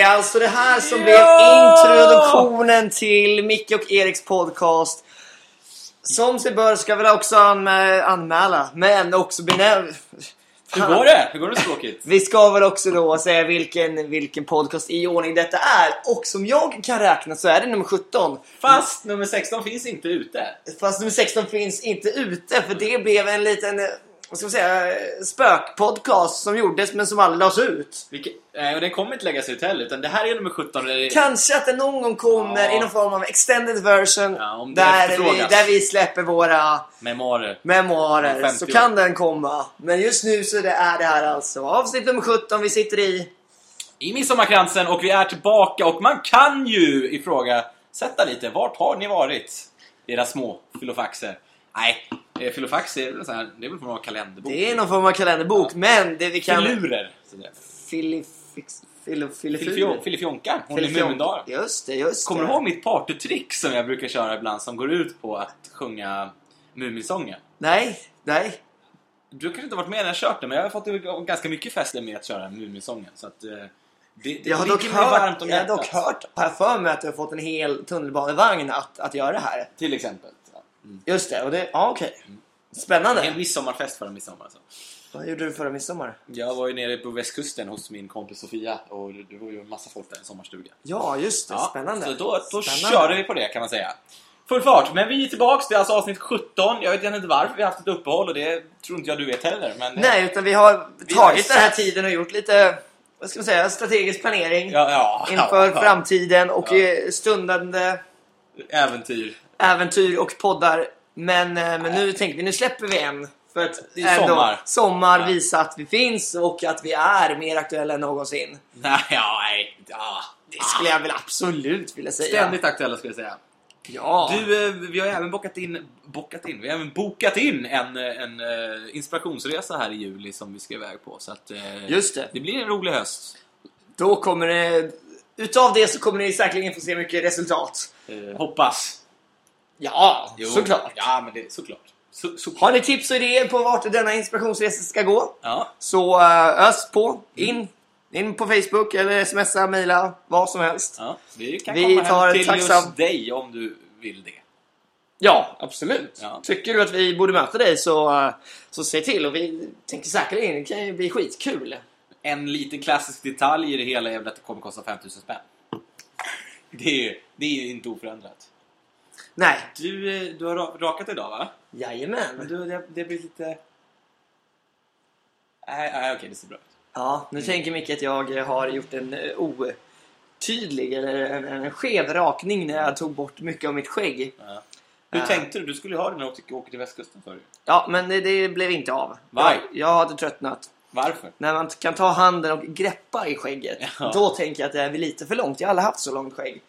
Det är alltså det här som blev introduktionen till Micke och Eriks podcast. Som sig bör ska väl också anmä- anmäla, men också benämna... Hur går det? Hur går det språket? Vi ska väl också då säga vilken, vilken podcast i ordning detta är. Och som jag kan räkna så är det nummer 17. Fast nummer 16 finns inte ute. Fast nummer 16 finns inte ute för det blev en liten, vad ska man säga, spökpodcast som gjordes men som aldrig lades ut. Vilket, eh, och den kommer inte läggas ut heller, utan det här är nummer 17. där det- Kanske att det någon gång kommer Ja. i någon form av extended version Ja, där, vi, där vi släpper våra Memoarer. memoarer. Om 50 Så kan den komma. Men just nu så det är det här alltså avsnitt nummer 17 vi sitter i. I midsommarkransen och vi är tillbaka och man kan ju ifrågasätta lite. Vart har ni varit? Era små filofaxer. Nej, filofax är väl så här, det är väl någon kalenderbok. Det är någon form av kalenderbok men det vi kan... Filurer. Filifix... Filo, Filifjo- Filifjonka, hon är Mumindalen. Just det, just Kommer det. du ihåg mitt partytrick som jag brukar köra ibland som går ut på att sjunga Muminsången? Nej, nej. Du kanske inte varit med när jag kört det, men jag har fått ganska mycket fester med att köra Muminsången. Så att, eh, det, det Jag har, dock hört, jag har dock hört, har jag för mig att du har fått en hel tunnelbanevagn att, att göra det här. Till exempel. Ja. Mm. Just det, och det, ja okej. Spännande. En midsommarfest förra midsommar alltså. Vad gjorde du förra midsommar? Jag var ju nere på västkusten hos min kompis Sofia och det var ju en massa folk där i en sommarstuga. Ja, just det. Spännande. Så då, då Spännande. körde vi på det kan man säga. Full fart, men vi är tillbaks, det är alltså avsnitt 17. Jag vet inte varför vi har haft ett uppehåll och det tror inte jag du vet heller. Men, Nej, utan vi har Vi har tagit den här tiden och gjort lite, vad ska man säga, strategisk planering. Ja, ja, inför ja, ja. framtiden och Ja. eh, stundande Äventyr. Äventyr och poddar. Men, eh, men nu tänker vi, nu släpper vi en. För att Det är sommar. sommar Ja. visa att vi finns och att vi är mer aktuella än någonsin. Nej, ja, nej. Ja. Det skulle jag väl absolut vilja säga. Ständigt aktuella skulle jag säga. Ja. Du, eh, vi har även bokat in, bokat in, vi har även bokat in en, eh, en inspirationsresa här i juli som vi ska iväg på. Så att, Just det. det blir en rolig höst. Då kommer det... Utav det så kommer ni säkerligen få se mycket resultat. Eh, hoppas. Ja, Jo, såklart. Ja, men det såklart. Så, såklart. Har ni tips och idéer på vart denna inspirationsresa ska gå? Ja. Så uh, ös på. In. In på Facebook eller smsa, mejla, vad som helst. Ja, vi kan Vi komma tar hem till tacksam- just dig om du vill det. Ja, absolut. Ja. Tycker du att vi borde möta dig så, eh, så säg till och vi tänker säkerligen det kan ju bli skitkul. En liten klassisk detalj i det hela är väl att det kommer kosta 5000 spänn. Det är, det är inte oförändrat. Nej. Du, eh, du har ra- rakat idag va? Men Jajamän. du, det, det blir lite... Nej, nej okej, det ser bra ut. Ja, nu tänker Micke att jag eh, har gjort en eh, otydlig eller en, en skev rakning när jag tog bort mycket av mitt skägg. Ja. Hur Äh. tänkte du? Du skulle ju ha det när du åkte, till västkusten förut. Ja, men det, det blev inte av. Jag, jag hade tröttnat. Varför? När man kan ta handen och greppa i skägget, Ja. då tänker jag att det är lite för långt. Jag har aldrig haft så långt skägg.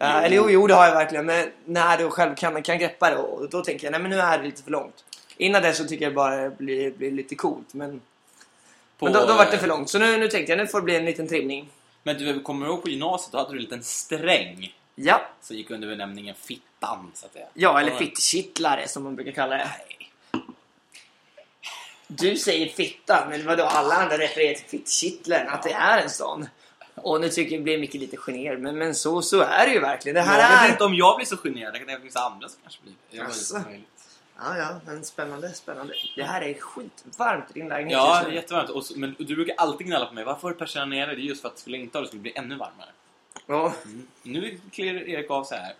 Jo. eller jo, jo, det har jag verkligen. Men när du själv kan, kan greppa det, och då tänker jag nej men nu är det lite för långt. Innan det så tycker jag bara det blir, blir lite coolt. Men, På, men då, då var det för långt. Så nu, nu tänkte jag nu får det bli en liten trimning. Men du kommer du ihåg på gymnasiet, då hade du en liten sträng. Ja, Som gick under benämningen fittan, så att säga. ja eller fittkittlare som man brukar kalla det. Du säger fitta, men vadå alla andra refererar till fittkittlaren, att det är en sån. Och nu tycker jag blir mycket lite generad, men, men så, så är det ju verkligen. Det här jag är... vet inte om jag blir så generad, det kan finnas andra som kanske blir det. Möjligt. Ja, ja, men spännande, spännande. Det här är skitvarmt i din lägenhet Ja, det är jättevarmt. Och men du brukar alltid gnälla på mig. Varför har du persiennerna nere? Det är just för att skulle jag inte ha det skulle bli ännu varmare. Ja, Mm. Nu klär Erik av sig här.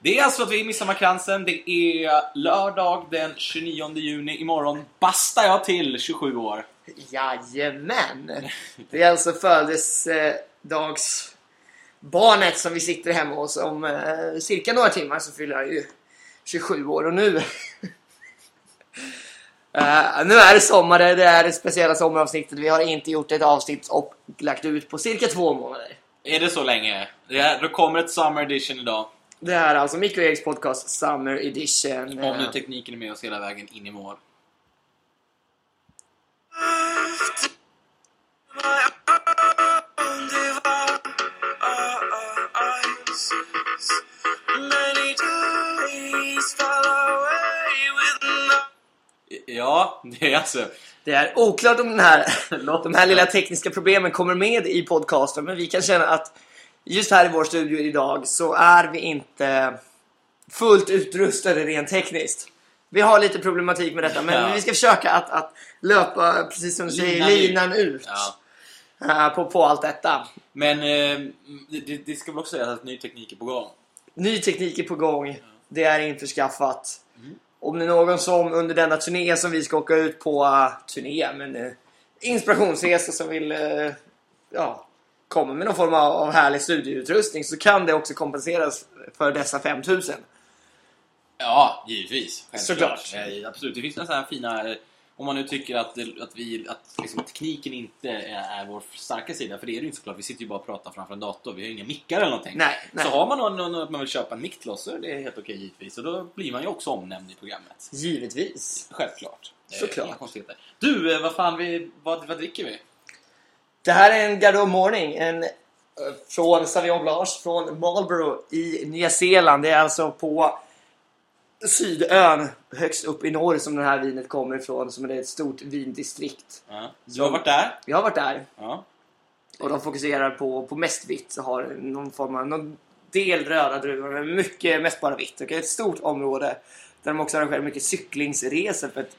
Det är alltså att vi är i midsommarkransen. Det är lördag den 29 juni. Imorgon bastar jag till 27 år. jajamän! Det är alltså födelsedagsbarnet som vi sitter hemma hos. Om eh, cirka några timmar så fyller jag ju 27 år och nu... Eh, nu är det sommar, det är det speciella sommaravsnittet. Vi har inte gjort ett avsnitt och lagt ut på cirka två månader. Är det så länge? Det är, då kommer ett summer edition idag. Det här är alltså Mikro Eriks podcast Summer Edition. Om nu tekniken är med oss hela vägen in i mål. Ja, det är alltså... Det är oklart om den här, de här lilla tekniska problemen kommer med i podcasten, men vi kan känna att just här i vår studio idag så är vi inte fullt utrustade rent tekniskt. Vi har lite problematik med detta, men Ja. vi ska försöka att, att löpa, precis som du säger, Linan ut. linan ut Ja. eh, på, på allt detta. Men eh, det, det- ska väl också sägas att ny teknik är på gång. Ny teknik är på gång. Det är införskaffat. Mm. Om det är någon som under denna turné som vi ska åka ut på, uh, turné, men uh, inspirationsresa som vill uh, ja, komma med någon form av, av härlig studioutrustning så kan det också kompenseras för dessa 5000. Ja, givetvis. Självklart. Såklart. Eh, absolut. Det finns några fina... eh, Om man nu tycker att, att, vi, att liksom, tekniken inte är, är vår starka sida, för det är det ju inte såklart. Vi sitter ju bara och pratar framför en dator. Vi har ju inga mickar eller någonting. Nej, nej. Så har man någon, någon att man vill köpa en mick till oss så är det helt okej givetvis. Och då blir man ju också omnämnd i programmet. Givetvis. Självklart. Eh, Såklart. konstigheter. Du, eh, vad fan, vi, vad, vad dricker vi? Det här är en Gardeau Morning. En, uh, från Sauvignon Blanche från Marlborough i Nya Zeeland. Det är alltså på Sydön högst upp i norr som det här vinet kommer ifrån. Som är ett stort vindistrikt. Ja. Du har varit där? Jag har varit där Ja. och de fokuserar på, på mest vitt. Så har någon form av någon del röda druvor men mycket mest bara vitt. Och ett stort område där de också arrangerar mycket cyklingsresor för att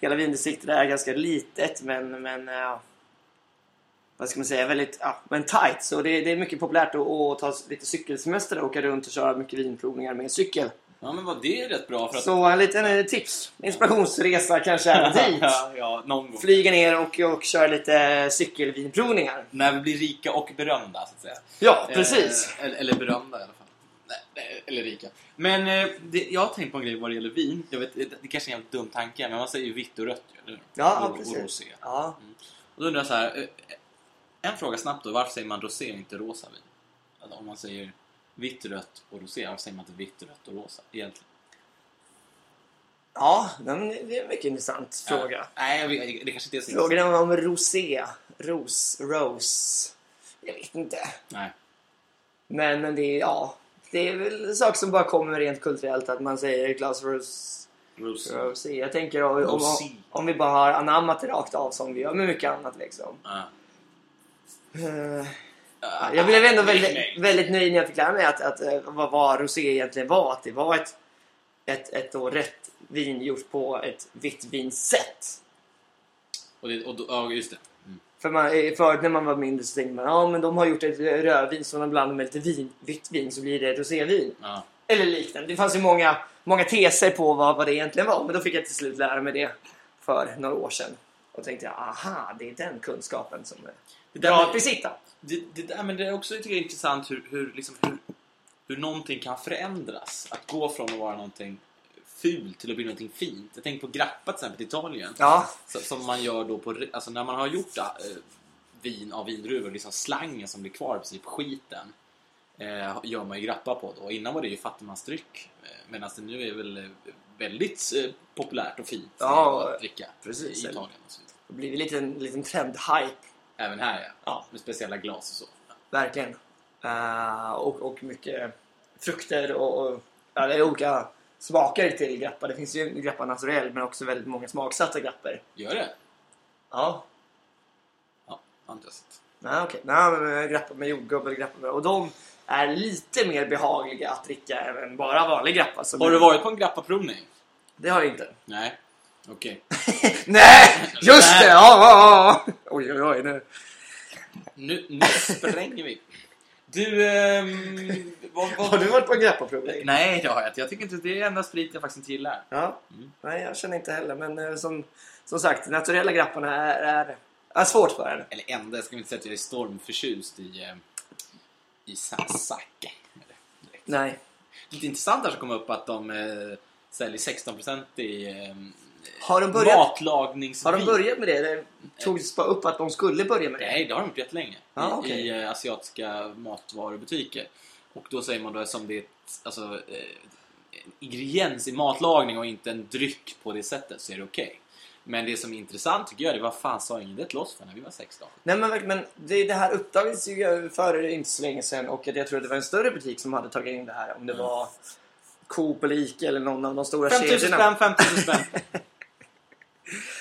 hela vindistriktet är ganska litet men, men ja, vad ska man säga, väldigt ja, men tight. Så det, det är mycket populärt att, att ta lite cykelsemester och åka runt och köra mycket vinprovningar med cykel. Ja, men vad, det är rätt bra för att... Så en liten eh, tips, inspirationsresa kanske även dit. ja, ja, någon gång. Flyga ner och, och köra lite cykelvinprovningar. När vi blir rika och berömda, så att säga. Ja, precis. Eh, eller, eller berömda i alla fall. Nej, eller rika. Men eh, det, jag har tänkt på en grej vad det gäller vin. Jag vet, det, det kanske är en dum tanke, men man säger ju vitt och rött. eller? Ja, och, precis. Och rosé. Ja. Och då undrar jag så här. En fråga snabbt då. Varför säger man rosé och inte rosa vin? Alltså, om man säger vitt, rött och rosé, varför säger man inte vitt, rött och rosa? Egentligen. Ja, det är en mycket intressant fråga. Ja. Nej, jag vet, det kanske inte är så Frågan är om rosé. Ros. Rose. Jag vet inte. Nej. Men, men det är, ja. Det är väl en sak som bara kommer rent kulturellt att man säger glas rose. Rosé. rosé. Jag tänker om, om, om vi bara har anammat det rakt av som vi gör med mycket annat liksom. Ja. Ja, Jag blev ändå väldigt, väldigt nöjd när jag fick lära mig att, att, eh, vad, vad rosé egentligen var. Att det var ett, ett, ett då rött vin gjort på ett vitt vinsätt. Och, det, och ja, just det. Mm. För man, eh, förut när man var mindre så tänkte man ja men de har gjort ett rödvin som de blandar med lite vin, vitt vin så blir det ett rosévin. Ja. Eller liknande. Det fanns ju många, många teser på vad, vad det egentligen var. Men då fick jag till slut lära mig det för några år sedan. Och tänkte jag, aha, det är den kunskapen som är Det där bra med- att besitta. Det, det, där, men det är också tycker jag, intressant hur, hur, liksom, hur, hur någonting kan förändras. Att gå från att vara någonting fult till att bli någonting fint. Jag tänker på grappa till exempel i Italien. Ja, Så, som man gör då på... Alltså när man har gjort äh, vin av vindruvor, liksom slangen som blir kvar, i princip skiten. Eh, gör man ju grappa på då. Innan var det ju fattigmansdryck. Eh, Medan det nu är väl väldigt eh, populärt och fint Ja, att dricka precis. i Italien. Och så vidare. det blir en liten, liten trend-hype. Även här ja. Ja. Med speciella glas och så. Verkligen. Eh, och, och mycket frukter och, och ja, olika smaker till grappa. Det finns ju grappa naturell men också väldigt många smaksatta grappor. Gör det? Ja, Ja, har inte sett. Nej, okej. Nej, men eh, grappa med jordgubb eller grappa med... Och de är lite mer behagliga att dricka än bara vanlig grappa. Har du varit på en grappaprovning? Det har jag inte. Nej. Okej. Nej! Just det! Ja, ja, ja. Oj, oj, oj. Nu. Nu, nu spränger vi. Du, ehm, vad, vad... Har du varit på en grappaprovning? Nej, det har jag inte. Jag tycker inte det är enda sprit jag faktiskt inte gillar. Ja. Mm. Nej, jag känner inte heller. Men eh, som, som sagt, naturella grapparna är, är, är svårt för en. Eller enda, jag ska inte säga att jag är stormförtjust i, eh, i sa- sake. Eller, direkt. Nej. Lite intressant här som kom upp att de eh, säljer 16% i eh, Har de börjat- matlagningsvin. Har de börjat med det? Det togs bara upp att de skulle börja med det. Nej, det har de gjort jättelänge. Ah, I, okej. i eh, asiatiska matvarubutiker. Och då säger man då som det är alltså, eh, en ingrediens i matlagning och inte en dryck på det sättet så är det okej. Men det som är intressant tycker jag det vad fan sa ingen det till oss för när vi var 16? Nej men, men det, det här uppdagades ju för inte så länge sedan och jag tror att det var en större butik som hade tagit in det här. Om det Mm. var Coop eller Ica eller någon av de stora 5000 kedjorna. spänn, 5000 spänn.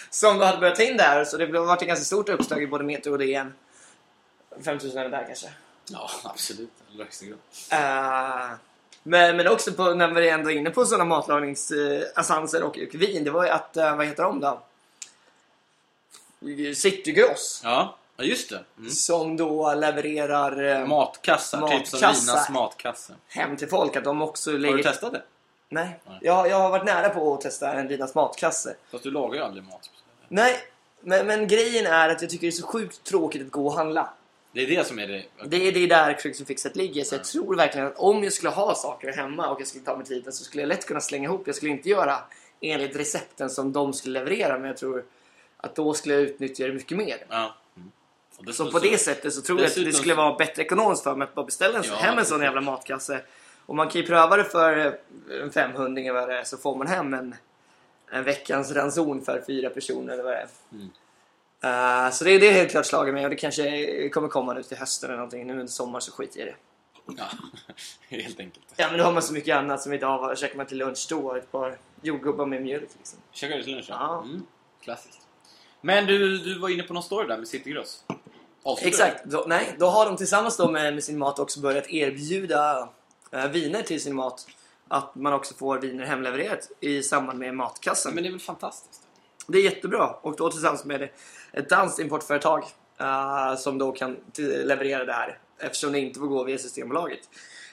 som hade börjat ta in där. Så det blev- varit ett ganska stort uppslag i både Metro och DN. 5000 är det där kanske. Ja, absolut. Högsta grad. Eh, men, men också på, när vi ändå är inne på sådana matlagningsessenser och, och vin. Det var ju att, eh, vad heter de då? Citygross. Ja, ja just det. Mm. Som då levererar eh, Matkassar, typ som Matkassar. Linas matkasse. hem till folk. Att de också Har lägger... du testat det? Nej. Nej. Jag, jag har varit nära på att testa en Linas matkasse. Fast du lagar ju aldrig mat. Nej, men, men grejen är att jag tycker det är så sjukt tråkigt att gå och handla. Det är det som är det. Det är, det är där Crucifixet ligger. Så jag tror verkligen att om jag skulle ha saker hemma och jag skulle ta mig tiden så skulle jag lätt kunna slänga ihop. Jag skulle inte göra enligt recepten som de skulle leverera. Men jag tror att då skulle jag utnyttja det mycket mer. Ja. Mm. Så på det sättet så tror jag att det skulle vara bättre ekonomiskt för mig att bara beställa en, Ja, hem en sån jävla matkasse. Och man kan ju pröva det för eh, en 500 eller vad det är så får man hem en, en veckans ranson för fyra personer eller vad det är. Mm. Eh, så det är det är helt klart slaget mig och det kanske kommer komma nu till hösten eller någonting. Nu under sommar så skiter jag i det. Ja, helt enkelt. Ja men då har man så mycket annat som idag var, käkar man till lunch då. Ett par jordgubbar med mjölk liksom. Käkar du till lunch? Ja. Mm. Klassiskt. Men du, du var inne på någon story där med Citygross. Exakt. Då, nej, då har de tillsammans då med, med sin mat också börjat erbjuda viner till sin mat. Att man också får viner hemlevererat i samband med matkassen. Men det är väl fantastiskt? Det är jättebra. Och då tillsammans med ett danskt importföretag eh, som då kan leverera det här. Eftersom det inte får gå via Systembolaget.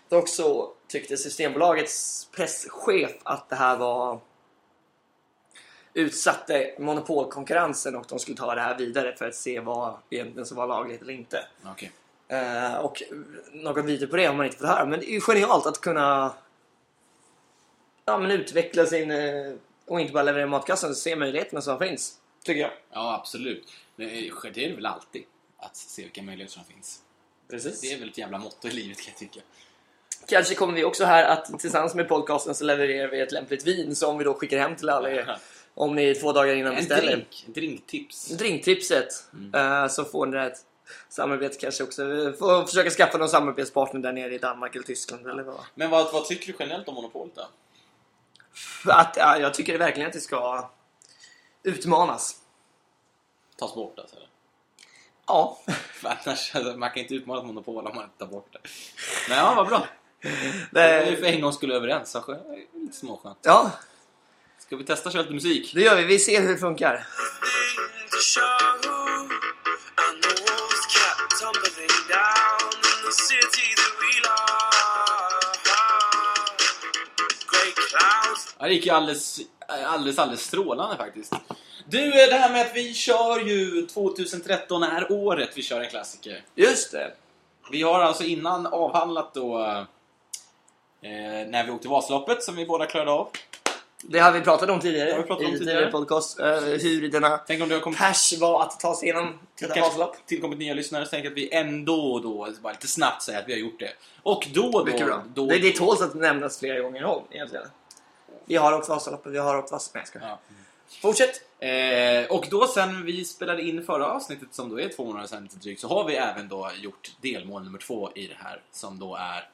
Dock så tyckte Systembolagets presschef att det här var utsatte monopolkonkurrensen och de skulle ta det här vidare för att se vad egentligen som var lagligt eller inte. Okej. Eh, och något vidare på det har man inte fått höra. Men det är ju genialt att kunna ja, men utveckla sin... eh, och inte bara leverera matkassan, och se möjligheterna som finns. Tycker jag. Ja, absolut. Det är, det det väl alltid. Att se vilka möjligheter som finns. Precis. Det är väl ett jävla motto i livet kan jag tycka. Kanske kommer vi också här att tillsammans med podcasten så levererar vi ett lämpligt vin som vi då skickar hem till alla er. Om ni två dagar innan En beställer. drink. Drinktips. Drinktipset. eh, så får ni ett samarbete kanske också. Vi får försöka skaffa någon samarbetspartner där nere i Danmark eller Tyskland eller vad. Men vad, vad tycker du generellt om monopolet då? Att, ja, jag tycker verkligen att det ska utmanas. Tas bort alltså? eller? Ja. För annars, alltså, man kan inte utmana ett monopol om man inte tar bort det. Men ja, vad bra. Det, är för en gång skulle överens. Så lite småskönt. ja, Ska vi testa att köra lite musik? det gör vi. Vi ser hur det funkar. Ja, Det gick ju alldeles, alldeles, alldeles strålande faktiskt. Du, eh, det här med att vi kör ju 2013 är året vi kör en klassiker. Just det. Vi har alltså innan avhandlat då eh, när vi åkte Vasaloppet som vi båda klarade av. Det har vi pratat om tidigare pratat om i tidigare. podcast. eh, hur denna Tänk om det har kommit, pers var att ta sig igenom detta Vasalopp. tillkommit nya lyssnare så tänker att vi ändå då bara lite snabbt säger att vi har gjort det. Och då då... Mycket bra. då Det, det tåls att nämnas flera gånger om egentligen. Vi har åkt Vasaloppet, vi har åkt Vasaloppet. Nej, jag skojar. Ja. Fortsätt! Eh, och då sen vi spelade in förra avsnittet som då är två månader sedan lite drygt så har vi även då gjort delmål nummer två i det här som då är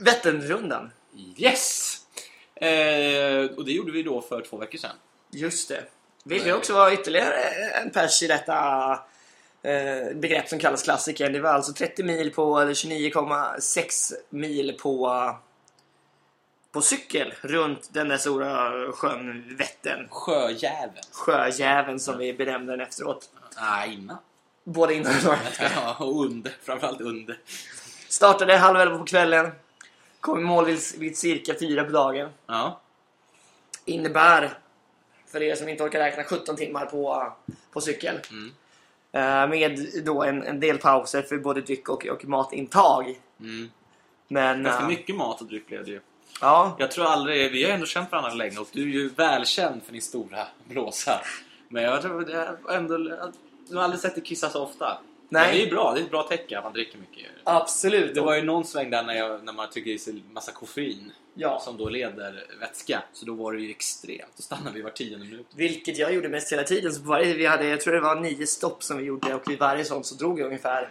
Vätternrundan. Yes! Eh, och det gjorde vi då för två veckor sedan. Just det. Vill vi också vara ytterligare en pers i detta eh, begrepp som kallas klassiker. Det var alltså 30 mil på, eller 29,6 mil på, på cykel runt den där stora sjön Vättern. Sjöjäveln. Sjöjäveln som vi benämnde den efteråt. Nej, innan. Både innan och efter. Ja, och under. Framförallt under. Startade halv elva på kvällen. Kom i mål vid, vid cirka fyra på dagen. Ja. Innebär, för er som inte orkar räkna, 17 timmar på, på cykel. Mm. Eh, med då en, en del pauser för både dryck och, och matintag. Mm. Men... Ganska eh, mycket mat och dryck blev det ju. Ja, Jag tror aldrig... Vi har ändå känt varandra länge och du är ju välkänd för din stora blåsa. Men jag tror är ändå... Du har aldrig sett dig kissa så ofta. Nej. Men det är ju bra. Det är ett bra tecken att man dricker mycket. absolut. Det var ju någon sväng där när, jag, när man trycker i sig massa koffein Ja. som då leder vätska. Så då var det ju extremt. Då stannade vi var tionde minut. Vilket jag gjorde mest hela tiden. Så varje, vi hade, jag tror det var nio stopp som vi gjorde och vid varje sånt så drog jag ungefär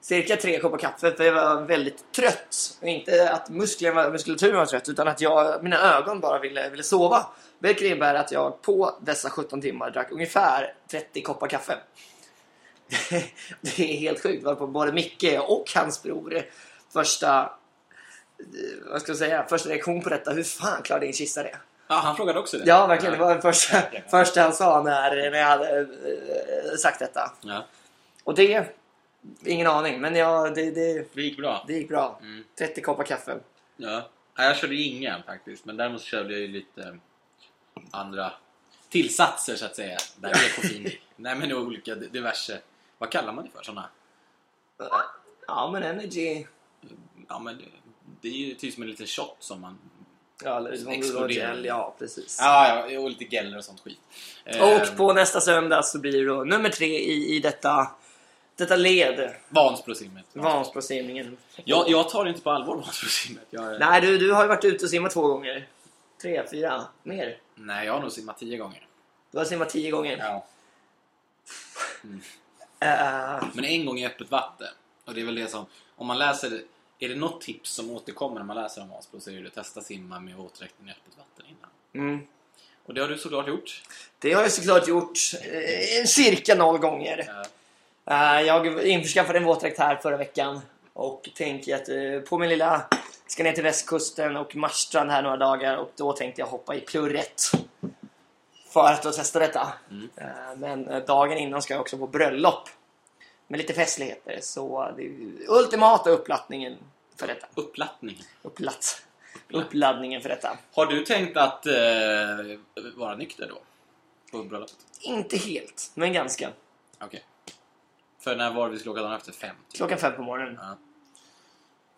cirka tre koppar kaffe för jag var väldigt trött. Inte att musklerna, muskulaturen var trött utan att jag, mina ögon bara ville, ville sova. Vilket innebär att jag på dessa 17 timmar drack ungefär 30 koppar kaffe. det är helt sjukt. Varpå både Micke och hans bror första eh, vad ska jag säga, första reaktion på detta. Hur fan klarade din kissa det? Ja, han frågade också det. Ja, verkligen. Det var det första, Ja. första han sa när, när jag hade eh, sagt detta. Ja, Och det, ingen aning, men ja, det, det, det gick bra. det gick bra. Mm. 30 koppar kaffe. Ja. Jag körde ingen faktiskt, men däremot körde jag ju lite andra tillsatser så att säga. Där det är koffein. Nej men olika diverse, vad kallar man det för? Sådana? Ja, men energy. Ja men det, det är ju typ som en liten shot som man... Ja, eller gel, ja precis. Ja, ja och lite geller och sånt skit. Eh, Och på nästa söndag så blir det då nummer tre i, i detta, detta led. Vansbrosimmet. Vansbrosimningen. Jag, jag tar det inte på allvar Vansbrosimmet. Jag, Nej, du, du har ju varit ute och simmat två gånger. Tre, fyra, mer. nej, jag har nog simmat tio gånger. Du har simmat tio gånger. Ja. Eh, Men en gång i öppet vatten. Och det är väl det som, om man läser, är det något tips som återkommer när man läser om Vansbro så är det att testa simma med våtdräkten i öppet vatten innan. mm. Och det har du såklart gjort. Det har jag såklart gjort eh, cirka noll gånger. Eh, Eh, jag införskaffade en våtdräkt här förra veckan och tänker att eh, på min lilla ska ner till västkusten och Marstrand här några dagar och då tänkte jag hoppa i plurret för att testa detta. Mm. Eh, men eh, dagen innan ska jag också på bröllop med lite festligheter så det är ultimata uppladdningen för detta. upplattning. Upplatt. Uppladdningen för detta. Har du tänkt att eh, vara nykter då? På bröllopet? Inte helt, men ganska. Okej. För när var det vi skulle åka dagen efter? Fem? Typ. Klockan fem på morgonen. Ja.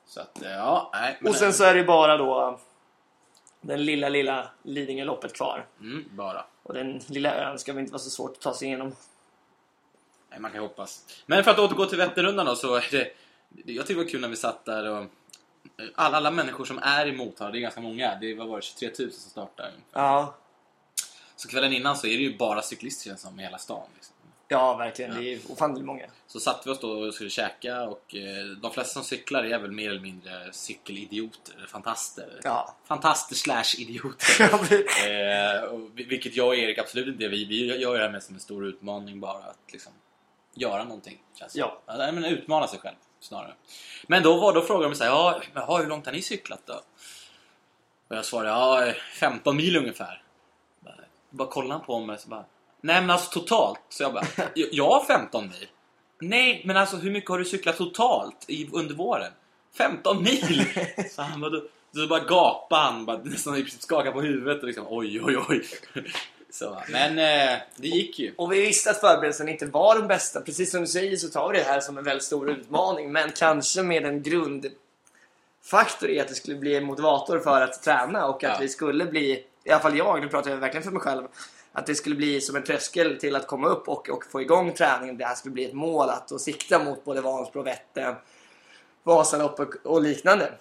Så att, eh, ja, nej. Och sen så är det bara då den lilla, lilla Lidingöloppet kvar. Mm, bara. Och den lilla ön ska väl inte vara så svårt att ta sig igenom. Nej, man kan hoppas. Men för att återgå till Vätternrundan då så är det... Jag tyckte det var kul när vi satt där och... Alla, alla människor som är i Motala, det är ganska många. Det var, det 23 000 som startade. Ja, Så kvällen innan så är det ju bara cyklister känns som i hela stan. Liksom. Ja verkligen. Det är ofantligt många. Så satte vi oss då och skulle käka och eh, de flesta som cyklar är väl mer eller mindre cykelidioter, fantaster. Ja. Fantaster slash idioter. eh, och, vi- vilket jag och Erik absolut inte är. Vi, vi gör det här mest som en stor utmaning bara att liksom göra någonting. Känns. Ja. ja. Men utmana sig själv snarare. Men då, var, då frågade de så här, ja, men, ja, hur långt har ni cyklat då? Och jag svarade, ja, 15 mil ungefär. Bara, bara kollade han på mig så bara, nej men alltså totalt. Så jag bara, "Ja, jag har 15 mil. Nej, men alltså hur mycket har du cyklat totalt i, under våren? 15 mil! Så han bara, då bara gapade han, bara, nästan skakade på huvudet och liksom oj, oj, oj. Så, men eh, det gick ju. Och vi visste att förberedelsen inte var den bästa. Precis som du säger så tar vi det här som en väldigt stor utmaning. Men kanske med en grundfaktor i att det skulle bli en motivator för att träna och att Ja. vi skulle bli, i alla fall jag, nu pratar jag verkligen för mig själv, att det skulle bli som en tröskel till att komma upp och, och få igång träningen. Det här skulle bli ett mål att och sikta mot både Vansbro, Vättern, Vasaloppet och, och liknande.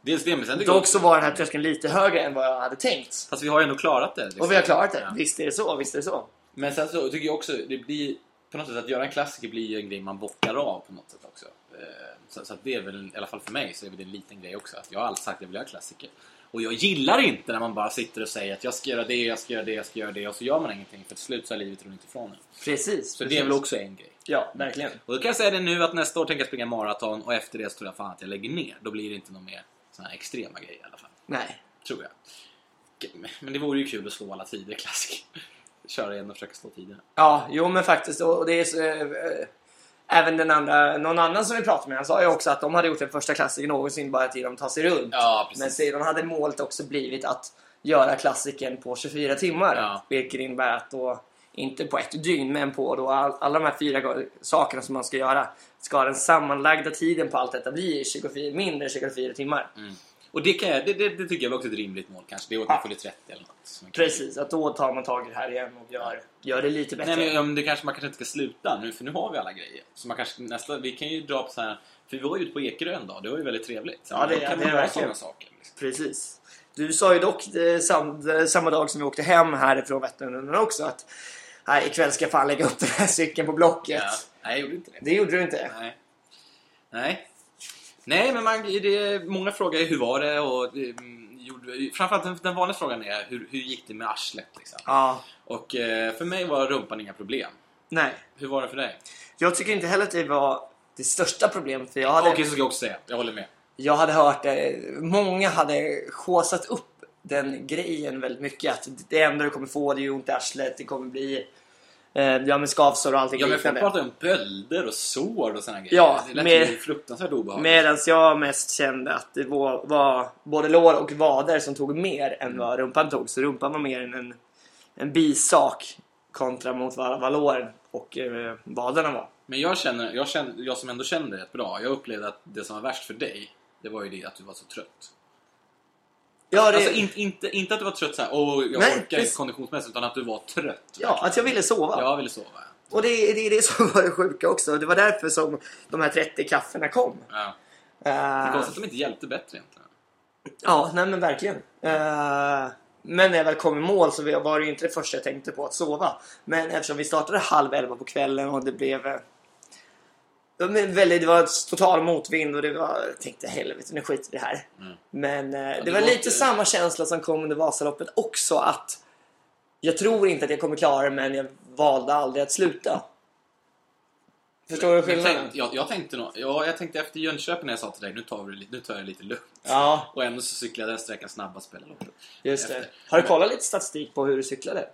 Dels det, men sen jag Dock så var den här tröskeln lite högre än vad jag hade tänkt. Fast vi har ju ändå klarat det. liksom. Och vi har klarat det. Ja. Visst är det så, visst är det så. Men sen så tycker jag också, det blir på något sätt att göra en klassiker blir ju en grej man bockar av på något sätt också. Eh, Så, så att det är väl, i alla fall för mig, så är det en liten grej också. Att jag har alltid sagt att jag vill göra klassiker. Och jag gillar inte när man bara sitter och säger att jag ska göra det, jag ska göra det, jag ska göra det och så gör man ingenting för till slut så har livet runnit ifrån en. Precis. Så det precis. är väl också en grej. Ja, verkligen. Och då kan jag säga det nu att nästa år tänker jag springa maraton och efter det så tror jag fan att jag lägger ner. Då blir det inte någon mer såna här extrema grejer i alla fall. Nej. Tror jag. Men det vore ju kul att slå alla tider klassiker. Köra igen och försöka slå tiderna. Ja, jo men faktiskt. Och det är så, eh, eh, även den andra, någon annan som vi pratade med, han sa ju också att de hade gjort den första klassiken någonsin bara till de tar sig runt. Ja. Men sedan hade målet också blivit att göra klassiken på 24 timmar. Ja. Vilket innebär att då, inte på ett dygn, men på då all, alla de här fyra sakerna som man ska göra, ska den sammanlagda tiden på allt detta bli 24, mindre än 24 timmar. Mm. Och det, kan jag, det, det, det tycker jag är också ett rimligt mål kanske. Det är åt man fyller 30 eller något. man Precis, att då tar man tag i det här igen och gör, gör det lite bättre. Nej men um, det kanske man kanske inte ska sluta nu för nu har vi alla grejer. Så man kanske nästa, vi kan ju dra på så här. För vi var ju ute på Ekerö en dag, det var ju väldigt trevligt. Så Ja, det- kan vi är göra sådana saker. Liksom. Precis. Du sa ju dock eh, sam, eh, samma dag som vi åkte hem härifrån Vätternrundan också att nej, ikväll ska jag fan lägga upp den här cykeln på Blocket. Ja. Nej, jag gjorde inte det. Det gjorde du inte. Nej. Nej. Nej, men man, det, många frågar hur var det och mm, gjorde, framförallt den, vanliga frågan är hur, hur gick det med arslet liksom? Ja. Och eh, för mig var rumpan inga problem. Nej. Hur var det för dig? Jag tycker inte heller att det var det största problemet. För jag hade, Okej, så ska jag också säga. Jag håller med. jag hade hört det. Många hade håsat upp den grejen väldigt mycket. Att det enda du kommer få det är ont i arslet. Det kommer bli eh, ja, men skavsår och allting Ja, men folk pratar om bölder och sår och såna grejer. Ja, det med- fruktansvärt obehagligt. Medan jag mest kände att det var, var både lår och vader som tog mer än vad rumpan tog. Så rumpan var mer en, en, bisak kontra mot vad, vad låren och eh, vaderna var. Men jag känner, jag känner, jag som ändå känner det rätt bra, jag upplevde att det som var värst för dig, det var ju det att du var så trött. Ja, det, Alltså inte, inte, inte att du var trött såhär, åh jag Nej, orkar precis. konditionsmässigt, utan att du var trött. ja, att jag ville sova. Jag ville sova. Och det, det är det som var det sjuka också. Det var därför som de här 30 kafferna kom. Ja. Det Uh, konstigt att de inte hjälpte bättre egentligen. ja, nej men verkligen. Eh, men när jag väl kom i mål så var det ju inte det första jag tänkte på att sova. Men eftersom vi startade halv elva på kvällen och det blev... det var väldigt, det var ett total motvind och det var, jag tänkte helvete nu skiter vi det här. Mm. Men eh, det, det var var lite inte- samma känsla som kom under Vasaloppet också att jag tror inte att jag kommer klara det men jag valde aldrig att sluta. Förstår du skillnaden? tänk, jag, jag, tänkte nog, ja, jag tänkte efter Jönköping när jag sa till dig, nu tar, vi det, nu tar jag det lite lugnt. Ja, Och ändå så cyklade jag den sträckan snabbast på just det. Har du kollat lite statistik på hur du cyklade?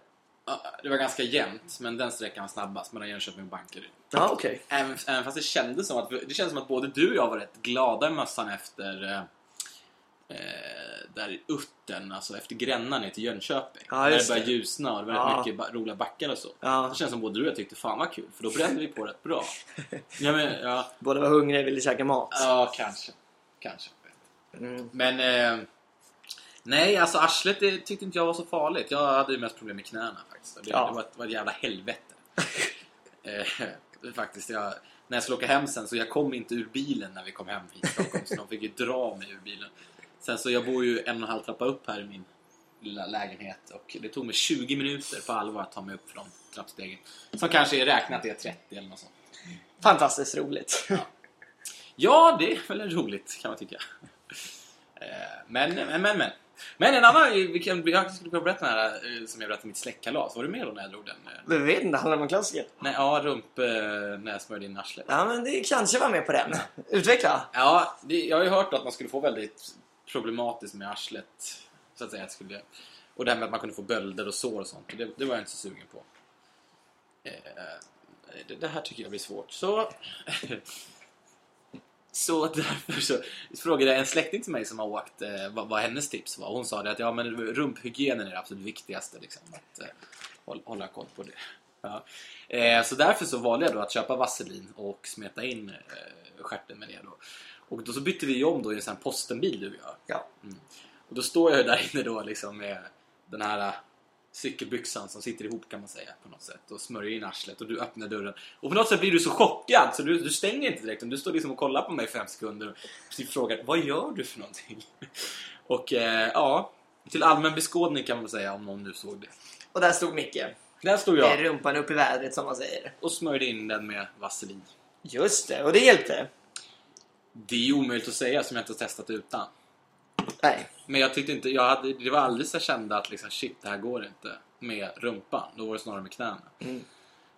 Det var ganska jämnt, men den sträckan var snabbast mellan Jönköping och Bankeryd. Ja, okej. Även, även fast det kändes som att det kändes som att både du och jag var rätt glada i mössan efter eh, eh, där i Uttern, alltså efter Gränna ner till Jönköping. Ja, när det började det. ljusna och det var Ja. rätt mycket roliga backar och så. Ja. Det känns som både du och jag tyckte fan vad kul, för då brände vi på rätt bra. ja, men, ja, Båda var hungriga och ville käka mat. ja, kanske. Kanske. Mm. Men eh, nej, alltså arslet det tyckte inte jag var så farligt. Jag hade ju mest problem med knäna faktiskt. Det, Ja. det var, ett, var ett jävla helvete. eh, faktiskt, jag, när jag skulle åka hem sen så jag kom inte ur bilen när vi kom hem hit Stockholm. så de fick ju dra mig ur bilen. Sen så jag bor ju en och en halv trappa upp här i min lilla lägenhet och det tog mig 20 minuter på allvar att ta mig upp från trappstegen. Som kanske är räknat är 30 eller något sånt. Fantastiskt roligt. Ja, det är väl roligt kan man tycka. Eh, Men, men, men, men. En annan, vi kan, jag skulle kunna berätta den här eh, som jag berättade mitt släktkalas. Var du med då när jag drog den? Men vet inte, handlar det om en klassiker? Nej, ja, rump eh, när jag smörjde in arslet. Ja, men det kanske var med på den. Utveckla. Ja, det, jag har ju hört att man skulle få väldigt problematiskt med arslet. Så att säga. Att skulle, och det här med att man kunde få bölder och sår och sånt. Det, det var jag inte så sugen på. Eh, det, det här tycker jag blir svårt. Så... Så därför så frågade jag en släkting till mig som har åkt eh, vad, vad hennes tips var. Hon sa det att ja, men rumphygienen är det absolut viktigaste. Liksom, att eh, hålla, hålla koll på det. Ja. Eh, så därför så valde jag då att köpa vaselin och smeta in eh, stjärten med det. Då. Och då så bytte vi om då i en sån här postenbil du och jag. Ja. Och då står jag ju där inne då liksom med den här cykelbyxan som sitter ihop kan man säga på något sätt och smörjer in arslet och du öppnar dörren. Och på något sätt blir du så chockad så du, du stänger inte direkt du står liksom och kollar på mig i fem sekunder och precis frågar vad gör du för någonting? Och eh, ja, till allmän beskådning kan man säga om någon nu såg det. Och där stod Micke. Där stod Med jag rumpan upp i vädret som man säger. och smörjde in den med vaselin. Just det, och det hjälpte. Det är omöjligt att säga som jag inte har testat utan. Nej. Men jag tyckte inte, jag hade, det var aldrig så jag kände att liksom, shit, det här går inte med rumpan. Då var det snarare med knäna. Mm.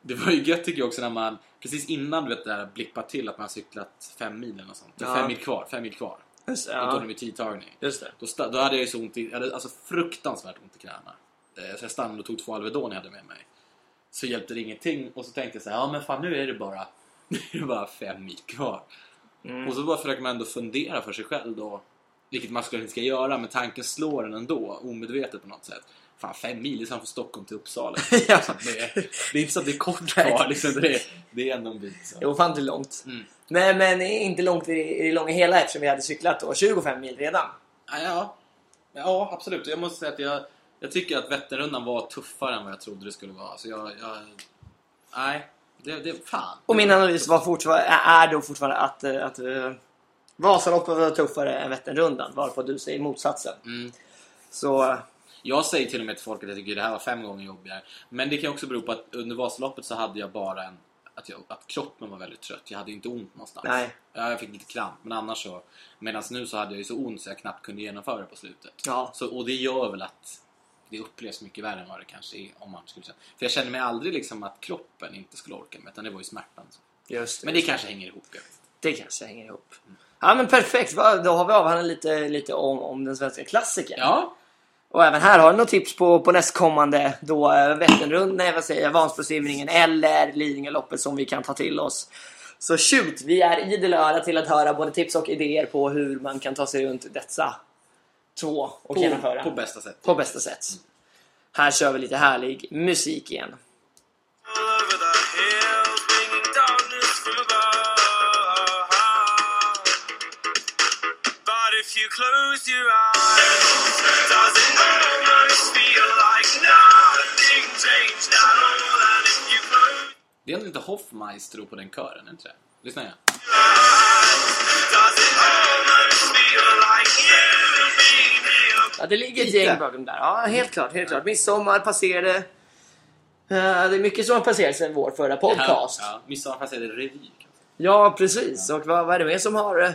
Det var ju gött tycker jag också när man, precis innan du vet det här blippar till att man har cyklat fem mil eller något sånt. Ja. Fem mil kvar, fem mil kvar. Just det, Då tog ja. de ju tidtagning. Just det. Då, då hade jag ju så ont i, jag hade alltså fruktansvärt ont i knäna. Eh, Så jag stannade och tog två Alvedon jag hade med mig. Så hjälpte det ingenting och så tänkte jag så här, ja men fan nu är det bara, nu är det bara fem mil kvar. Mm. Och så bara försöker man ändå fundera för sig själv då. Vilket man skulle inte ska göra, men tanken slår en ändå, omedvetet på något sätt. Fan, fem mil är som från Stockholm till Uppsala. Ja. Det, är, det är inte så att det är kort kvar, liksom. det, är, det är ändå en bit. Så. Det är långt. Mm. Nej, men inte långt i det långa hela eftersom vi hade cyklat då 25 mil redan. Ja, ja. ja, absolut. Jag måste säga att jag, jag tycker att Vätternrundan var tuffare än vad jag trodde det skulle vara. Så jag... jag nej, det, det... Fan. Och min analys var fortfarande, är då fortfarande att, eh, att uh, Vasaloppet var tuffare än Vätternrundan. Varpå du säger motsatsen. Mm. Så Jag säger till och med till folk att jag tycker det här var fem gånger jobbigare. Men det kan också bero på att under Vasaloppet så hade jag bara en att, jag, att kroppen var väldigt trött. Jag hade ju inte ont någonstans. Nej. Ja, jag fick lite kramp, men annars så... Medan nu så hade jag ju så ont så jag knappt kunde genomföra det på slutet. Ja. Så, och det gör väl att det upplevs mycket värre än vad det kanske är om man skulle säga. För jag kände mig aldrig liksom att kroppen inte skulle orka med, utan det var ju smärtan. Just det. Men det kanske hänger ihop. Det kanske hänger ihop. Ja men perfekt, då har vi avhandlat lite, lite om, om den svenska klassikern. Ja, Och även här har du något tips på, på nästkommande då äh, Vätternrundan, nej vad säger jag, Vansbrosimningen eller Lidingöloppet som vi kan ta till oss. Så shoot, vi är idel öra till att höra både tips och idéer på hur man kan ta sig runt dessa två och på, genomföra på bästa sätt. på bästa sätt. Här kör vi lite härlig musik igen. You close your eyes, does it almost feel like nothing changed at all? And if you close Det är lite Hoffmaestro på den kören, inte det? Lyssna igen. Ja, det ligger ett gäng bakom där. Ja, helt klart. Helt klart. Midsommar passerade. Eh, det är mycket som har passerat sedan vår förra podcast. Ja, ja. Midsommar passerade revy. Ja, precis. Och vad, vad är det mer som har eh,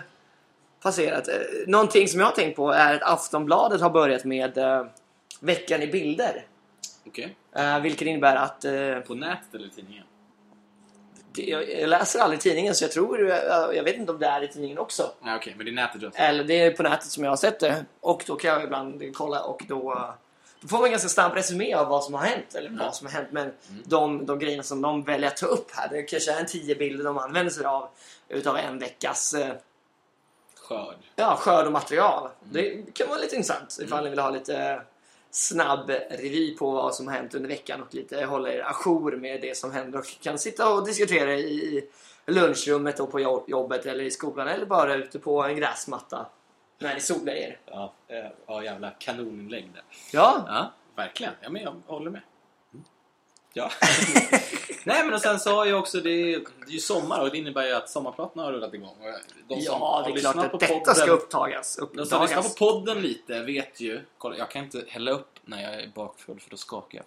passerat? Eh, Någonting som jag har tänkt på är att Aftonbladet har börjat med eh, Veckan i bilder. Okej. Eh, vilket innebär att eh, På nätet eller i tidningen? det, jag, jag läser aldrig tidningen så jag tror, eh, jag vet inte om det är i tidningen också. Nej, okej, men det är nätet du Eller det är på nätet som jag har sett det. Och då kan jag ibland kolla och då, eh, då får man en ganska snabb resumé av vad som har hänt. Eller vad som har hänt. Men de, de grejerna som de väljer att ta upp här. Det kanske är en tio bilder de använder sig av. Utav en veckas eh, Skörd. ja, skörd och material. Det kan vara lite intressant ifall ni vill ha lite snabb revy på vad som har hänt under veckan och lite hålla er ajour med det som händer och kan sitta och diskutera i lunchrummet och på jo- jobbet eller i skolan eller bara ute på en gräsmatta när ni solar er. Ja, eh, ja jävla kanoninlägg där. Ja, Ja, verkligen. Ja, men jag håller med. Ja. Nej, men och sen så har ju också det, det är ju sommar och det innebär ju att sommarpratarna har rullat igång. Och De som ja det är klart på att detta podden- ska upptagas. De som lyssnar på podden lite vet ju... Kolla, jag kan inte hälla upp när jag är bakfull för då skakar jag.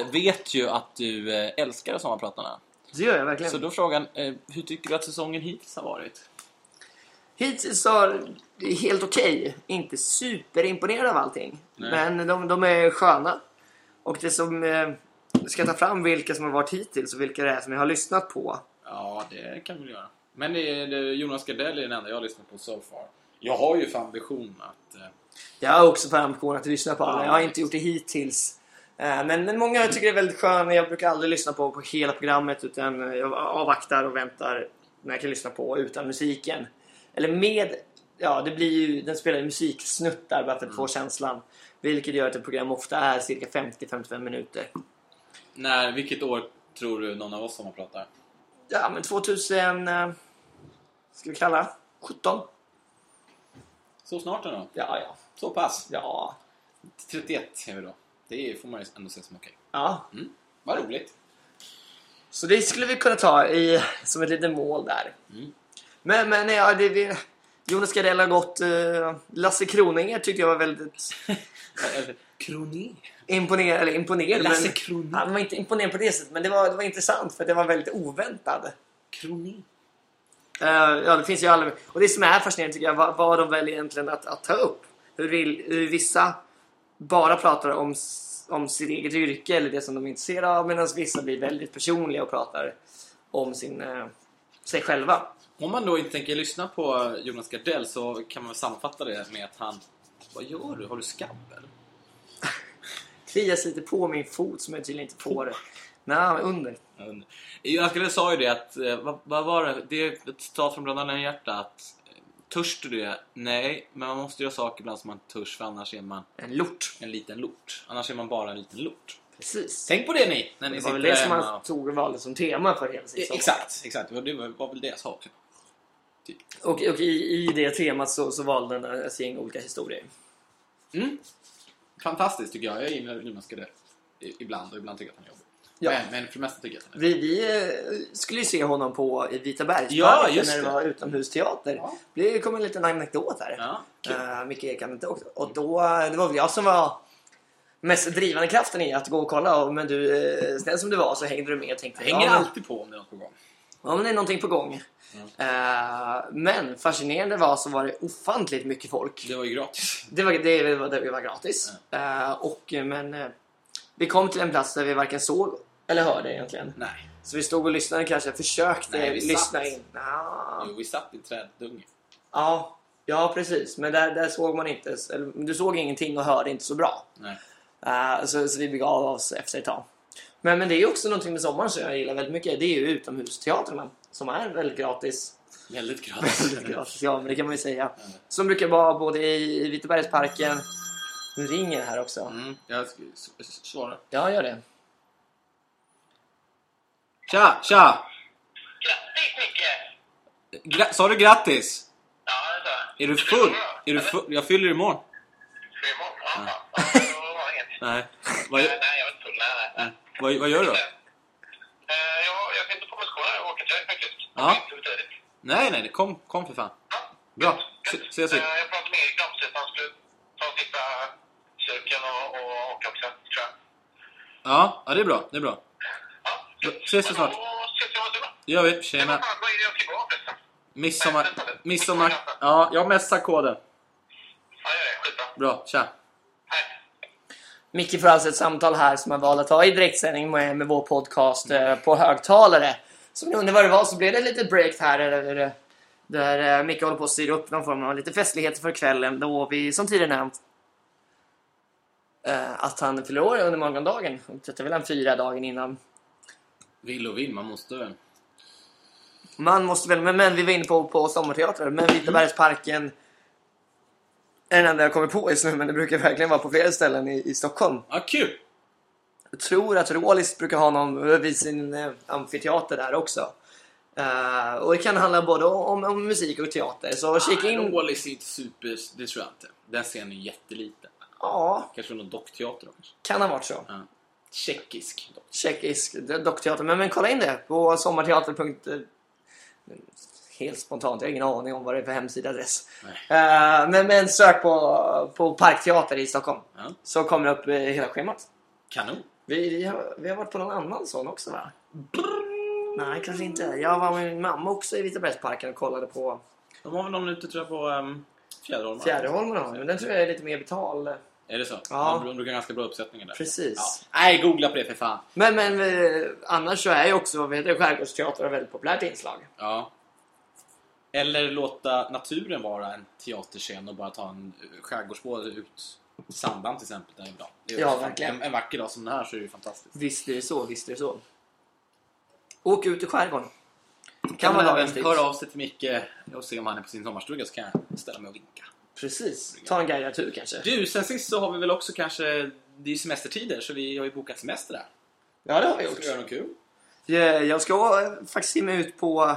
Eh, vet ju att du eh, älskar sommarpratarna. Det gör jag verkligen. Så då frågan, eh, hur tycker du att säsongen hittills har varit? Hittills har det är helt okej. Inte superimponerad av allting. Nej. Men de, de är sköna. Och det som eh, ska ta fram vilka som har varit hittills och vilka det är som jag har lyssnat på. Ja, det kan vi göra. Men det det, Jonas Gardell är den enda jag har lyssnat på so far. Jag har ju för ambition att... Eh, Jag har också för ambition att lyssna på alla. Ja, Jag har inte gjort det hittills. Eh, Men, men många tycker det är väldigt skönt. Jag brukar aldrig lyssna på, på hela programmet utan jag avvaktar och väntar när jag kan lyssna på utan musiken. Eller med... Ja, det blir ju... Den spelar ju musiksnuttar bara för att få känslan. Vilket gör att ett program ofta är cirka 50-55 minuter. när, vilket år tror du någon av oss sommarpratar? Ja, men 2000... eh, Ska vi kalla 17? Så snart då? Ja, ja. Så pass? Ja. 31 är vi då. Det får man ju ändå se som okej. Ja. Vad roligt. Så det skulle vi kunna ta i, som ett litet mål där. Mm. Men, men ja, det, vi, Jonas Gardell har gått... Uh, Lasse Kroninger tyckte jag var väldigt Kroné. imponerad. Eller imponerad. Lasse men, Kronér. Han var inte imponerad på det sättet, men det var, det var intressant för det var väldigt oväntat. Kroné. Eh, ja, det finns ju alla... Och det som är fascinerande tycker jag, vad, vad de väljer egentligen att, att ta upp. Hur, vill, hur vissa bara pratar om, om sitt eget yrke eller det som de är intresserade av medan vissa blir väldigt personliga och pratar om sin, eh, sig själva. Om man då inte tänker lyssna på Jonas Gardell så kan man väl sammanfatta det med att han... Vad gör du? Har du skabb eller? Klias lite på min fot som jag tydligen inte får. Nej, under. Jonas Gardell sa ju det att... eh, Vad, vad var det? Det är ett citat från Bröderna Lejonhjärta att... eh, Törs du det? Nej, men man måste göra saker ibland som man törs för annars är man En lort. en liten lort. Annars är man bara en liten lort. Precis. Tänk på det ni! När ni Det var väl det som han och- tog och valde som tema för hela sin Eh. Exakt, exakt. Det var- väl det jag sa också. Typ. Och, och i, i det temat så, så valde han ett gäng olika historier. Mm. Fantastiskt tycker jag. Jag gillar Gardell. I- Ibland och ibland tycker jag att han är jobbig. Ja. Men, men för det mesta tycker jag att han är Vi, vi eh, skulle ju se honom på i Vita bergsparken Ja, när det det. var utomhusteater. Ja. Det kom en liten anekdot här. Ja, kul. Uh, Micke Ekan. Och då, eh, det var väl jag som var mest drivande kraften i att gå och kolla. Men du, eh, snäll som du var så hängde du med och tänkte Jag hänger ja, men, alltid på om det är något på gång. Ja, men det är någonting på gång. Eh, men fascinerande var så var det ofantligt mycket folk. Det var ju gratis. Det var, det var, det var gratis. Eh, och, eh, men eh, vi kom till en plats där vi varken såg eller hörde egentligen. Nej. Så vi stod och lyssnade kanske, försökte Nej, vi lyssna satt. in. Ja. Jo, vi satt i en träddunge. Ja, ja precis. Men där, där såg man inte, eller, du såg ingenting och hörde inte så bra. Nej. Så, så vi begav oss efter ett tag. Men, men det är ju också någonting med sommaren som jag gillar väldigt mycket. Det är ju utomhusteatrarna som är väldigt gratis. Väldigt gratis. Väldigt gratis, ja men det kan man ju säga. Som brukar vara både i, Vitebergsparken. Nu ringer det här också. Mm, jag ska s- s- svara. Ja, gör det. Tja, tja! Grattis Micke! Gra- sa du grattis? Ja, det sa jag. Är du full? Är du full? Jag fyller imorgon. För imorgon? Ja, ja. Nej. Vad, nej. Vad, vad gör du då? Eh, jag, jag inte på motion här och åka till dig faktiskt. Ja. Nej, nej, kom, kom för fan. Ja. Bra. Ses vi. Eh, Jag pratade med Erik Ramstedt. Han skulle ta sista cirkeln och, och åka också, tror jag. Ja, ja, det är bra. Det är bra. Ja. Ses vi snart. Om. Det gör vi. Tjena. vad är det jag förresten? Midsommar. Midsommar. Ja, jag messar koden. Ja, gör det. Skitbra. Bra. Tja. Micke får alltså ett samtal här som han valde att ta i direktsändning med, med vår podcast eh, på högtalare. Så om ni undrar vad det var så blev det lite break här där, där, där eh, Micke håller på att styra upp någon form av lite festligheter för kvällen då vi som tidigare nämnt eh, att han fyller år under morgondagen. Och Detta är väl en fyra dagen innan. Vill och vill, man måste. Man måste väl, men, men vi var inne på, på sommarteatrar, men Vitabergsparken är den enda jag kommer på just nu, men det brukar verkligen vara på flera ställen i, i Stockholm. Ja, kul! Jag tror att Rålis brukar ha någon vid sin eh, amfiteater där också. Eh, och det kan handla både om, om musik och teater. Så kika in. Rålis är inte super... Det tror jag inte. Den scenen är jätteliten. Ja, Kanske någon dockteater då kanske. kan ha varit så. Ja. Tjeckisk. Tjeckisk dockteater. Men, men kolla in det på sommarteater. Helt spontant, jag har ingen aning om vad det är för hemsidaadress. Nej. Eh, men, men sök på, på Parkteater i Stockholm. Ja. Så kommer det upp eh, hela schemat. Kanon. Vi, vi, har, vi har varit på någon annan sån också va? Nej, kanske inte. Jag var med min mamma också i Vitabergsparken och kollade på De har väl någon ute tror jag på um, Fjäderholm? va? Fjäderholmen. har vi, Men den tror jag är lite mer betal. Är det så? Ja. De brukar ganska bra uppsättningar där. Precis. Ja. Nej, googla på det för fan. Men, men eh, annars så är ju också vad heter det, skärgårdsteater ett väldigt populärt inslag. Ja. Eller låta naturen vara en teaterscen och bara ta en eh, skärgårdsbåt ut i Sandhamn till exempel. Det är bra. Det är Ja, verkligen. En, en vacker dag som den här så är det ju fantastiskt. Visst är det så, visst är det så. Åk ut i skärgården. Kan man även höra av sig till Micke och se om han är på sin sommarstuga så kan jag ställa mig och vinka. Precis. Ta en guidad tur kanske. Du, sen sist så har vi väl också kanske... Det är ju semestertider så vi har ju bokat semester där. Ja, det har vi Ska vi göra gjort. något kul? Jag jag ska eh, faktiskt ge mig ut på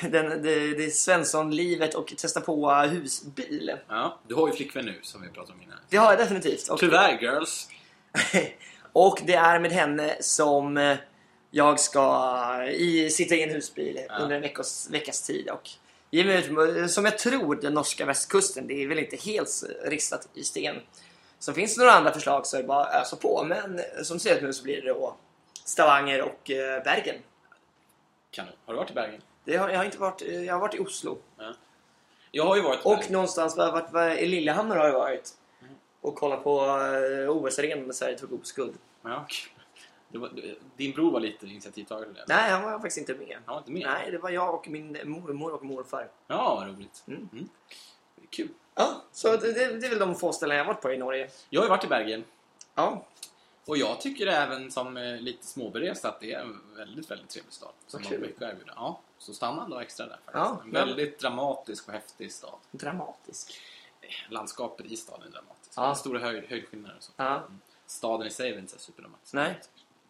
den, det, det Svensson-livet och testa på husbil. Ja, du har ju flickvän nu som vi pratade om innan. Det har jag definitivt. Och, Tyvärr girls. och det är med henne som jag ska i, sitta i en husbil Ja. under en veckos, veckas tid. Och ge mig ut, som jag tror, den norska västkusten. Det är väl inte helt ristat i sten. Så finns det några andra förslag så är det bara att ösa på. Men som ser ut nu så blir det då Stavanger och eh, Bergen. Kanon. Har du varit i Bergen? Det har, jag, har inte varit, eh, jag har varit i Oslo. Jag har ju varit Och någonstans var, var, var, i Lillehammer har jag varit. Mm. Och kollat på eh, OS-arenan när Sverige tog OS-guld. Ja, var, din bror var lite initiativtagare till det. Nej, han var faktiskt inte med. Han var inte med? Nej, det var jag och min mormor och morfar. Ja, vad roligt. Mm. Är kul. Ja, så det, det, det är väl de få ställen jag har varit på i Norge. Jag har ju varit i Bergen. Ja, Och jag tycker även som eh, lite småberest att det är en väldigt, väldigt trevlig stad. Som Vad har kul. mycket att erbjuda. Ja, så stanna då extra där faktiskt. Ja, en men- väldigt dramatisk och häftig stad. dramatisk. Landskapet i staden är dramatiskt. Ja. Stora höjd, höjdskillnader och så. Ja. Staden i sig är väl inte så superdramatisk. Nej.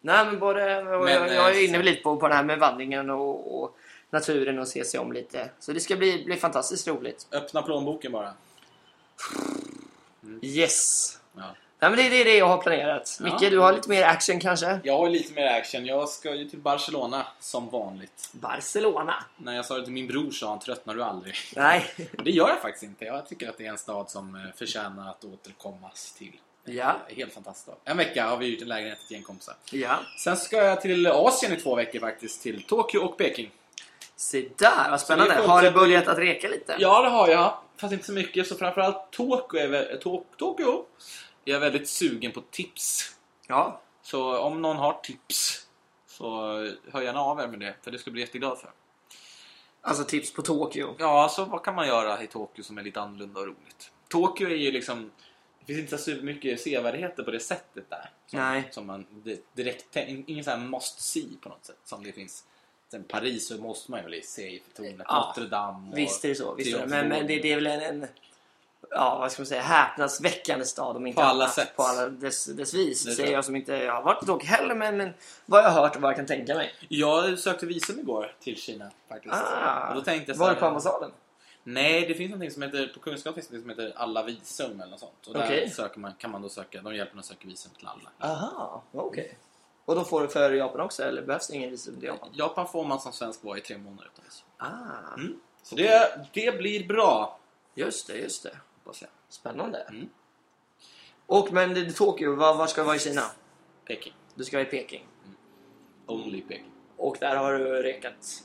Nej, men både... och jag, jag är eh, inne lite på, på det här med vandringen och, och naturen och se sig om lite. Så det ska bli, bli fantastiskt roligt. Öppna plånboken bara. Yes! Ja. Nej, men det, det är det jag har planerat. Ja. Micke, du har lite mer action kanske? Jag har lite mer action. Jag ska ju till Barcelona som vanligt. Barcelona? När jag sa det till min bror sa han tröttnar du aldrig. Nej. Det gör jag faktiskt inte. Jag tycker att det är en stad som eh, förtjänar att återkommas till. Ja. Helt fantastiskt. En vecka har vi hyrt en lägenhet till gäng kompisar. Ja. Sen ska jag till Asien i två veckor faktiskt. Till Tokyo och Peking. Se där, vad spännande. Vi Har du fortsätter- börjat att reka lite? Ja, det har jag. Fast inte så mycket. Så framförallt Tokyo är, vä- Tok- Tokyo är jag väldigt sugen på tips. Ja. Så om någon har tips så hör gärna av er med det. För det ska jag bli jätteglad för. Alltså tips på Tokyo. Ja, alltså vad kan man göra i Tokyo som är lite annorlunda och roligt? Tokyo är ju liksom... Det finns inte så supermycket sevärdheter på det sättet där. Som, Nej. Som man di- direkt... Ingen sån här must see på något sätt. Som det finns... Sen Paris så måste man ju se Eiffeltornet, Ja, Notre Dame och... Visst är det så. Visst är det. Men, men det, det är väl en, en ja, vad ska man säga, häpnadsväckande stad om inte På alla annat. sätt. På alla dess, dess vis. Det säger jag. som inte jag har varit i Tokyo heller, men, men vad jag har hört och vad jag kan tänka mig. Jag sökte visum igår till Kina faktiskt. Ah, och då tänkte jag så var det på ambassaden? Nej, det finns någonting som heter, på Kungsgatan finns det som heter alla visum eller något sånt. Och där söker man, kan man då söka, de hjälper en att söka visum till alla. Aha, okej. Och då får du för Japan också, eller behövs det ingen visum till Japan? Japan får man som svensk vara i tre månader utan visum. Ah, Mm. Så det, det blir bra, just det, just det. Hoppas jag. Spännande. Mm. Och men det, det Tokyo, var, var ska du vara i Kina? Peking. Du ska vara i Peking. Only Peking. Och där har du rekat.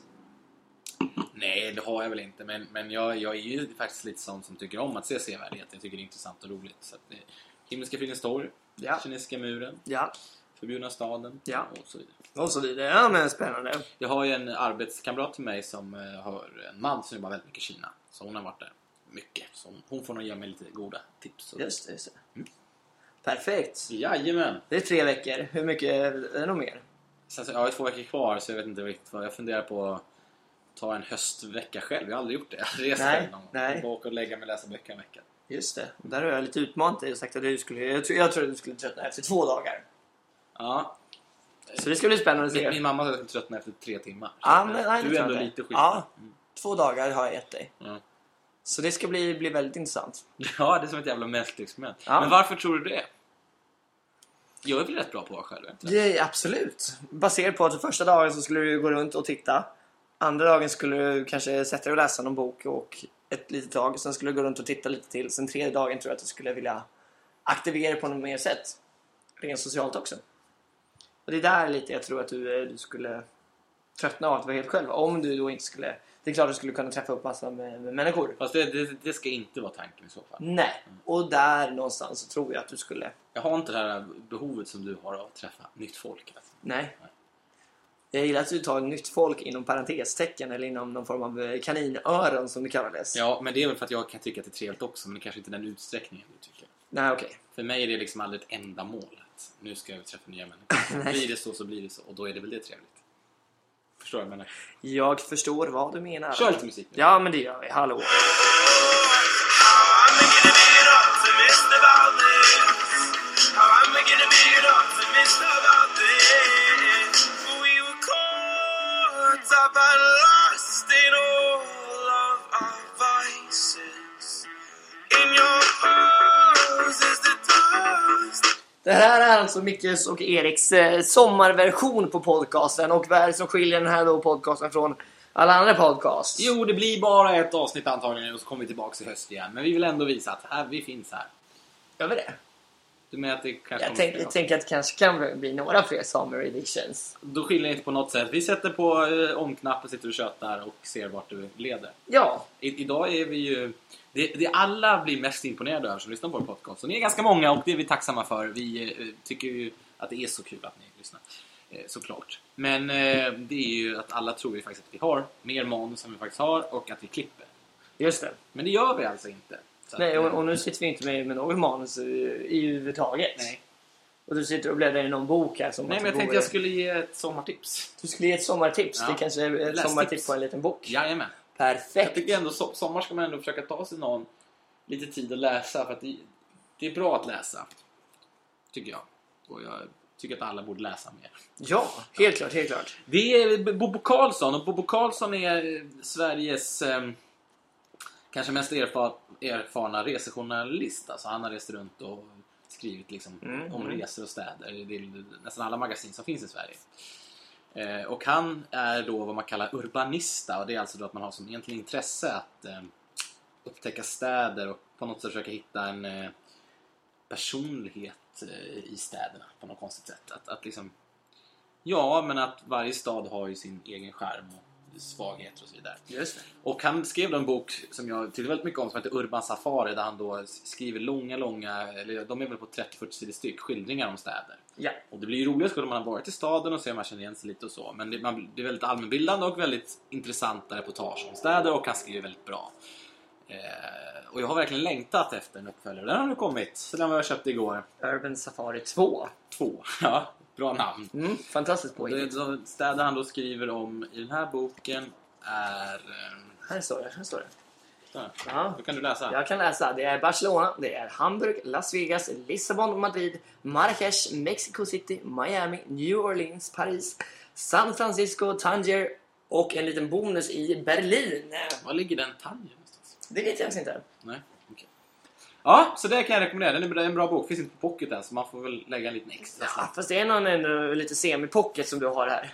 Nej, det har jag väl inte. Men, men jag, jag är ju faktiskt lite sån som tycker om att se sevärdhet. Jag tycker det är intressant och roligt. Så det, Himmelska fridens torg, Ja. Kinesiska muren, Ja, Förbjudna staden Ja. och så vidare. och så vidare. Ja, men spännande. Jag har ju en arbetskamrat till mig som eh, har en man som jobbar väldigt mycket i Kina. Så hon har varit där mycket. Så hon, får nog ge mig lite goda tips. Just det, just det. Perfekt. Jajamän! Det är tre veckor. Hur mycket är det nog mer? Sen så, jag har två veckor kvar så jag vet inte riktigt vad. Jag funderar på att ta en höstvecka själv. Jag har aldrig gjort det. Jag rest Nej, någon nej. Åka och lägga mig och läsa böcker en vecka. Just det. Där har jag lite utmanat dig och sagt att du skulle... Jag, tror- jag att du skulle tröttna efter två dagar. Ja, Så det ska bli spännande att min, se. min mamma sa att jag skulle tröttna efter tre timmar. Men, nej, du är ändå lite inte. skit. Ja, Mm. två dagar har jag gett dig. Ja. Så det ska bli, bli väldigt intressant. ja, det är som ett jävla mänskligt experiment. Ja. Men varför tror du det? Jag är väl rätt bra på att själv? Det absolut. Baserat på att första dagen så skulle du gå runt och titta. Andra dagen skulle du kanske sätta dig och läsa någon bok och ett litet tag. Sen skulle du gå runt och titta lite till. Sen tredje dagen tror jag att du skulle vilja aktivera dig på något mer sätt. Rent socialt också. Och det är där lite jag tror att du, eh, du skulle tröttna av att vara helt själv. Om du då inte skulle... Det är klart att du skulle kunna träffa upp massor med, med människor. Fast det, det, det ska inte vara tanken i så fall. Nej. Och där någonstans så tror jag att du skulle... Jag har inte det här behovet som du har av att träffa nytt folk. Alltså. Nej. Jag gillar att du tar nytt folk inom parentestecken eller inom någon form av eh, kaninöron som det kallades. Ja, men det är väl för att jag kan tycka att det är trevligt också, men kanske inte den utsträckningen du tycker. Nej, okej. För mig är det liksom aldrig ett enda mål. Att nu ska jag träffa nya människor. Nej. blir det så så blir det så. Och då är det väl det trevligt. Förstår du vad jag menar? Jag förstår vad du menar. Kör lite musik nu. Ja, men det gör vi. Hallå. Det här är alltså Mickes och Eriks eh, sommarversion på podcasten. Och vad är det som skiljer den här då podcasten från alla andra podcasts? Jo, det blir bara ett avsnitt antagligen och så kommer vi tillbaka i höst igen. Men vi vill ändå visa att här, vi finns här. Gör vi det? Du menar att det kanske Jag tänk- jag tänker att det kanske kan bli några fler summer editions. Då skiljer det inte på något sätt. Vi sätter på eh, omknappen, sitter och tjötar och ser vart det leder. Ja, I, idag är vi ju... Det, det alla blir mest imponerade över som lyssnar på vår podcast. Och ni är ganska många och det är vi tacksamma för. Vi eh, tycker ju att det är så kul att ni lyssnar. Eh, såklart. Men eh, det är ju att alla tror ju faktiskt att vi har mer manus än vi faktiskt har och att vi klipper. just det. Men det gör vi alltså inte. Nej, eh, och, och nu sitter vi inte med, med något manus överhuvudtaget. nej. Och du sitter och bläddrar i någon bok här som nej, men jag tänkte jag skulle ge ett sommartips. Du skulle ge ett sommartips. Ja. Det kanske är ett sommartips på en liten bok. Jajamän. Jag Perfekt. tycker ändå so sommar ska man ändå försöka ta sig någon lite tid att läsa för att det, det är bra att läsa. Tycker jag. Och jag tycker att alla borde läsa mer. Ja, helt klart, helt klart. Det är Bobo Karlsson och Bobo Karlsson är Sveriges eh, kanske mest erfar erfarna resejournalist. Alltså han har rest runt och skrivit liksom Mm, om mm. resor och städer. Det är nästan alla magasin som finns i Sverige. Eh, och han är då vad man kallar urbanista och det är alltså då att man har som egentligen intresse att eh, upptäcka städer och på något sätt försöka hitta en, eh, personlighet eh, i städerna på något konstigt sätt. Att, att liksom, ja, men att varje stad har ju sin egen skärm och svagheter och så vidare. Just det. Och han skrev då en bok som jag tyckte väldigt mycket om som heter Urban Safari där han då skriver långa, långa, eller de är väl på 30-40 sidor styck, skildringar om städer. Ja. Och det blir ju roligast om man har varit i staden och ser om man känner igen sig lite och så. Men det, man, det är väldigt allmänbildande och väldigt intressanta reportage om städer och han skriver väldigt bra. Eh, och jag har verkligen längtat efter en uppföljare. Den har nu kommit. Så den var jag köpte igår. Urban Safari 2. Två. Ja, bra namn. Mm, fantastiskt Det, påhitt. de städer han då skriver om i den här boken är... eh, Här står det. Här står det. Ja. Då kan du läsa. Jag kan läsa. Det är Barcelona, det är Hamburg, Las Vegas, Lissabon, Madrid, Marrakesh, Mexico City, Miami, New Orleans, Paris, San Francisco, Tanger och en liten bonus i Berlin. Var ligger den någonstans? Det vet jag faktiskt inte. Nej. Ja, så det kan jag rekommendera. Den är det är en bra bok. Finns inte på pocket än, så man får väl lägga en liten extra Ja, slant. fast det är någon ändå lite semi-pocket som du har här.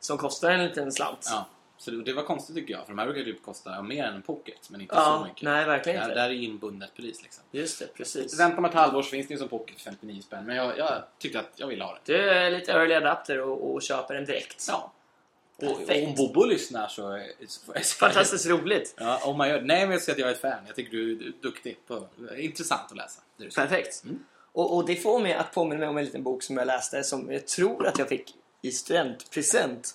Som kostar en liten slant. Ja, så det, det var konstigt tycker jag. För de här brukar typ kosta mer än en pocket, men inte så Ja, mycket. nej verkligen Där, inte. där är inbundet pris liksom. Just det, precis. Vänta om ett halvår så finns det ju som pocket för 59 spänn. Men jag, jag tyckte att jag ville ha det. Du är lite early adapter och, och köper den direkt. Ja. Och, och om Bobo lyssnar så... Fantastiskt roligt. Ja, om man gör, nej, men jag säger att jag är ett fan. Jag tycker du, är duktig. På, intressant att läsa. Perfekt. Mm. Och, och det får mig att påminna mig om en liten bok som jag läste som jag tror att jag fick i studentpresent.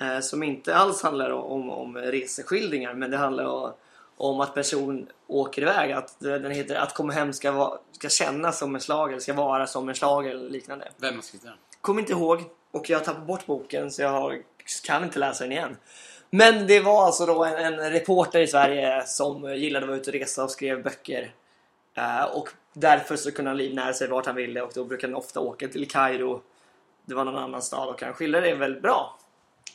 Eh, som inte alls handlar om, om reseskildringar men det handlar om, om att person åker iväg. Att den heter Att komma hem ska, vara, ska kännas som en slag eller ska vara som en slag eller liknande. Vem har skrivit den? Kommer inte ihåg och jag har tappat bort boken så jag har, kan inte läsa den igen. Men det var alltså då en, en reporter i Sverige som gillade att vara ute och resa och skrev böcker. Eh, och därför så kunde han livnära sig vart han ville och då brukade han ofta åka till Kairo. Det var någon annan stad och han skildrade det väldigt bra.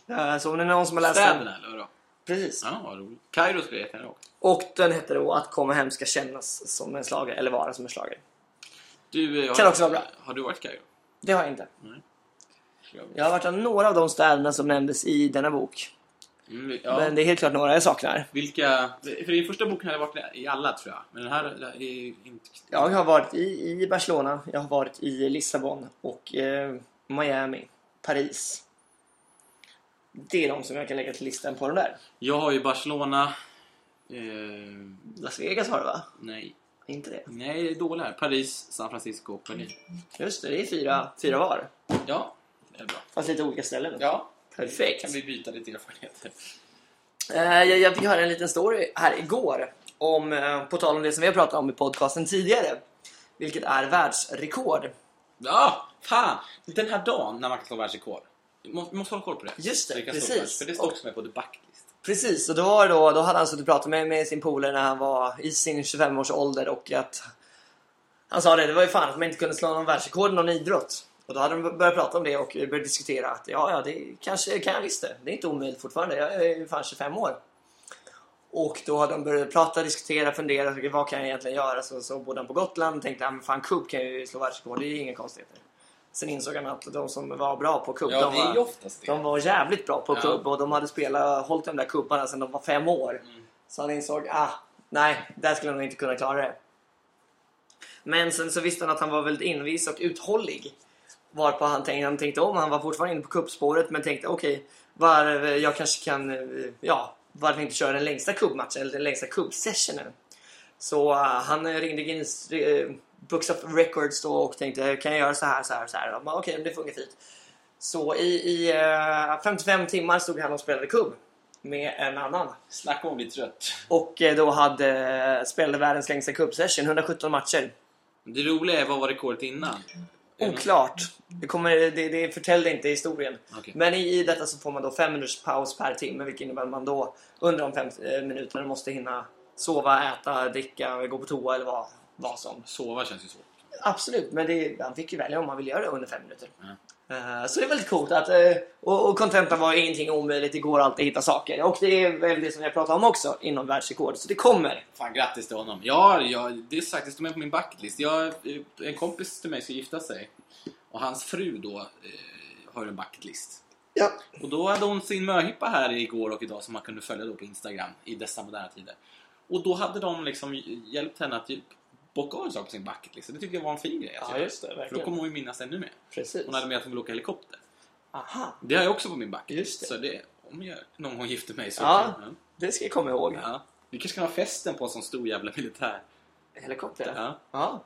Eh, så om det är någon som har läst. Städerna, eller vadå? Precis. Ja, vad roligt. Kairo skulle jag jättegärna åka. Och den heter då Att komma hem ska kännas som en slagare eller vara som en slagare. Du, eh, Kan har, också vara bra. Har du varit i Kairo? Det har jag inte. Jag- Jag har varit av några av de städerna som nämndes i denna bok. Mm, ja. Men det är helt klart några jag saknar. Vilka... För i första boken hade jag varit i alla, tror jag. Men den här är inte... Jag har varit i, i Barcelona, jag har varit i Lissabon och eh, Miami, Paris. Det är de som jag kan lägga till listan på de där. Jag har ju Barcelona... Eh, Las Vegas har du va? nej. Inte det? Nej, det är dåligt. Paris, San Francisco och Berlin. Just det, det är fyra, fyra var. Ja, det är bra. Fast lite olika ställen. Ja, Perfekt. kan vi byta lite erfarenheter. Eh, jag, jag fick höra en liten story här igår. Om, eh, på tal om det som vi har pratat om i podcasten tidigare. Vilket är världsrekord. Ja, fan! Den här dagen när man kan slå världsrekord. Vi måste, vi måste hålla koll på det. Just det, slå precis. världs- För det står också med på the bucket list. Precis, och då, var det då, då hade han suttit och pratat med, med sin polare när han var i sin 25-års ålder och att han sa det, det var ju fan att man inte kunde slå någon världsrekord i någon idrott. Och då hade de börjat prata om det och börjat diskutera att ja, ja, det kanske kan jag visst det. Det är inte omöjligt fortfarande, jag är ju fan 25 år. Och då hade de börjat prata, diskutera, fundera, vad kan jag egentligen göra? Så, så bodde han på Gotland och tänkte, ja men fan kubb kan ju slå världsrekord, det är ju inga konstigheter. Sen insåg han att de som var bra på kubb, Ja, de, var, de var jävligt bra på Ja. kubb och de hade spelat, hållit de där kubbarna sedan de var fem år. Mm. Så han insåg, ah, nej, där skulle han inte kunna klara det. Men sen så visste han att han var väldigt envis och uthållig. Varpå han tänkte, han tänkte om, han var fortfarande inne på kuppspåret men tänkte okej, var, jag kanske kan, ja, varför inte köra den längsta kubbmatchen eller den längsta kubbsessionen. Så uh, han ringde Guinness uh, Books of Records då och tänkte kan jag göra så här, så här, så här. Okej, men det funkar fint. Så i, i eh, 55 timmar stod han och spelade kubb med en annan. Snacka om bli trött. Och eh, då hade spelade världens längsta kubbsession, 117 matcher. Det roliga är, vad var rekordet innan? Oklart. Det, kommer, det, det förtällde inte historien. Okej. Men i, i detta så får man då fem minuters paus per timme vilket innebär att man då under de fem eh, minuterna måste hinna sova, äta, dricka, gå på toa eller vad, vad som. Sova känns ju svårt. Absolut, men det, han fick ju välja om man vill göra det under fem minuter. Mm. Eh, så det är väldigt coolt att, eh, och, kontentan var ingenting omöjligt, det går alltid att hitta saker. Och det är väl det som jag pratar om också inom världsrekord, så det kommer. Fan, grattis till honom. Ja, ja det är sagt, det står med på min bucketlist. Jag, eh, en kompis till mig ska gifta sig. Och hans fru då eh, har en bucketlist. Ja. Och då hade hon sin möhippa här igår och idag som man kunde följa då på Instagram i dessa moderna tider. Och då hade de liksom hjälpt henne att bocka av en sak på sin bucket list. Det tyckte jag var en fin grej att Ja, just det, För då kommer hon ju minnas ännu mer. Precis. Hon hade med att hon ville åka helikopter. Aha, Det har jag också på min bucket Just det. Så det, om jag någon gång gifter mig så... Ja. det ska jag komma ihåg. ja. Vi kanske kan ha festen på en sån stor jävla militär. Helikopter? Ja. ja.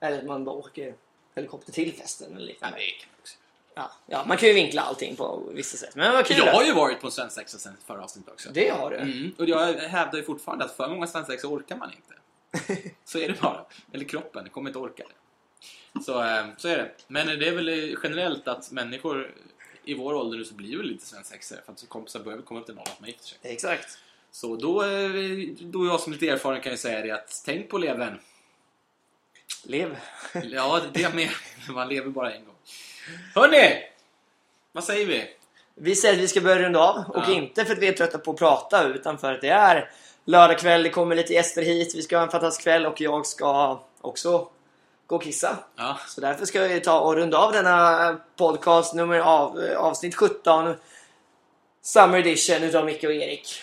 Eller man bara åker helikopter till festen eller Ja, liknande. det kan vi också. Ja. ja, man kan ju vinkla allting på vissa sätt. Men vad kul! Jag har ju varit på en svensexa sen förra avsnittet också. Det har du. Mm. Och jag hävdar ju fortfarande att för många svensexa orkar man inte. Så är det bara. Eller kroppen, det kommer inte orka det. Så, eh, så är det. Men det är väl generellt att människor i vår ålder nu så blir väl lite svensexare för att kompisar börjar komma upp till noll att man gifter sig. Exakt. Så då, eh, då jag som lite erfaren kan ju säga det att tänk på levern. Lev. Ja, det med. Man lever bara en gång. Hörni! Vad säger vi? Vi säger att vi ska börja runda av. Och Ja. inte för att vi är trötta på att prata utan för att det är lördag kväll. Det kommer lite gäster hit. Vi ska ha en fantastisk kväll och jag ska också gå och kissa. Ja, Så därför ska vi ta och runda av denna podcast nummer av, avsnitt 17. Summer edition utav Micke och Erik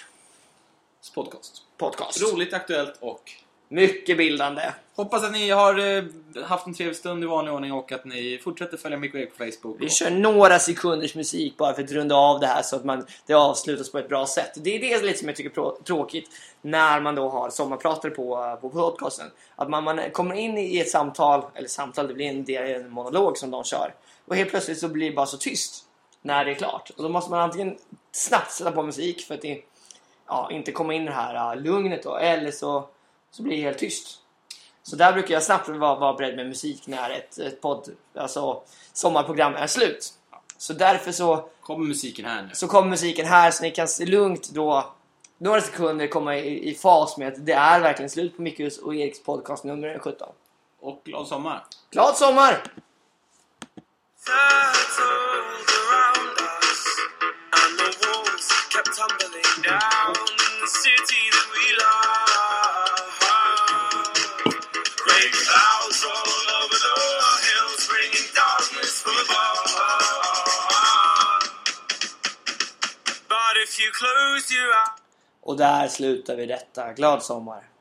podcast. podcast. Roligt, aktuellt och Mycket bildande. Hoppas att ni har eh, haft en trevlig stund i vanlig ordning och att ni fortsätter följa Micke och Erik på Facebook. Vi kör några sekunders musik bara för att runda av det här så att man, det avslutas på ett bra sätt. Det är det lite som jag tycker är tråkigt när man då har sommarpratare på, på podcasten. Att man, man kommer in i ett samtal, eller samtal, det blir en, är en monolog som de kör. Och helt plötsligt så blir det bara så tyst när det är klart. Och då måste man antingen snabbt sätta på musik för att det, ja, inte komma in i det här uh, lugnet då, eller så, så blir det helt tyst. Så där brukar jag snabbt vara, vara beredd med musik när ett, ett podd, alltså sommarprogram är slut. Så därför så, Kommer musiken här nu. så kommer musiken här så ni kan lugnt då några sekunder komma i, i fas med att det är verkligen slut på Mickes och Eriks podcast nummer 17. Och glad sommar! Glad sommar! That's all around us, and the walls kept tumbling down in the city that we love. Och där slutar vi detta. Glad sommar!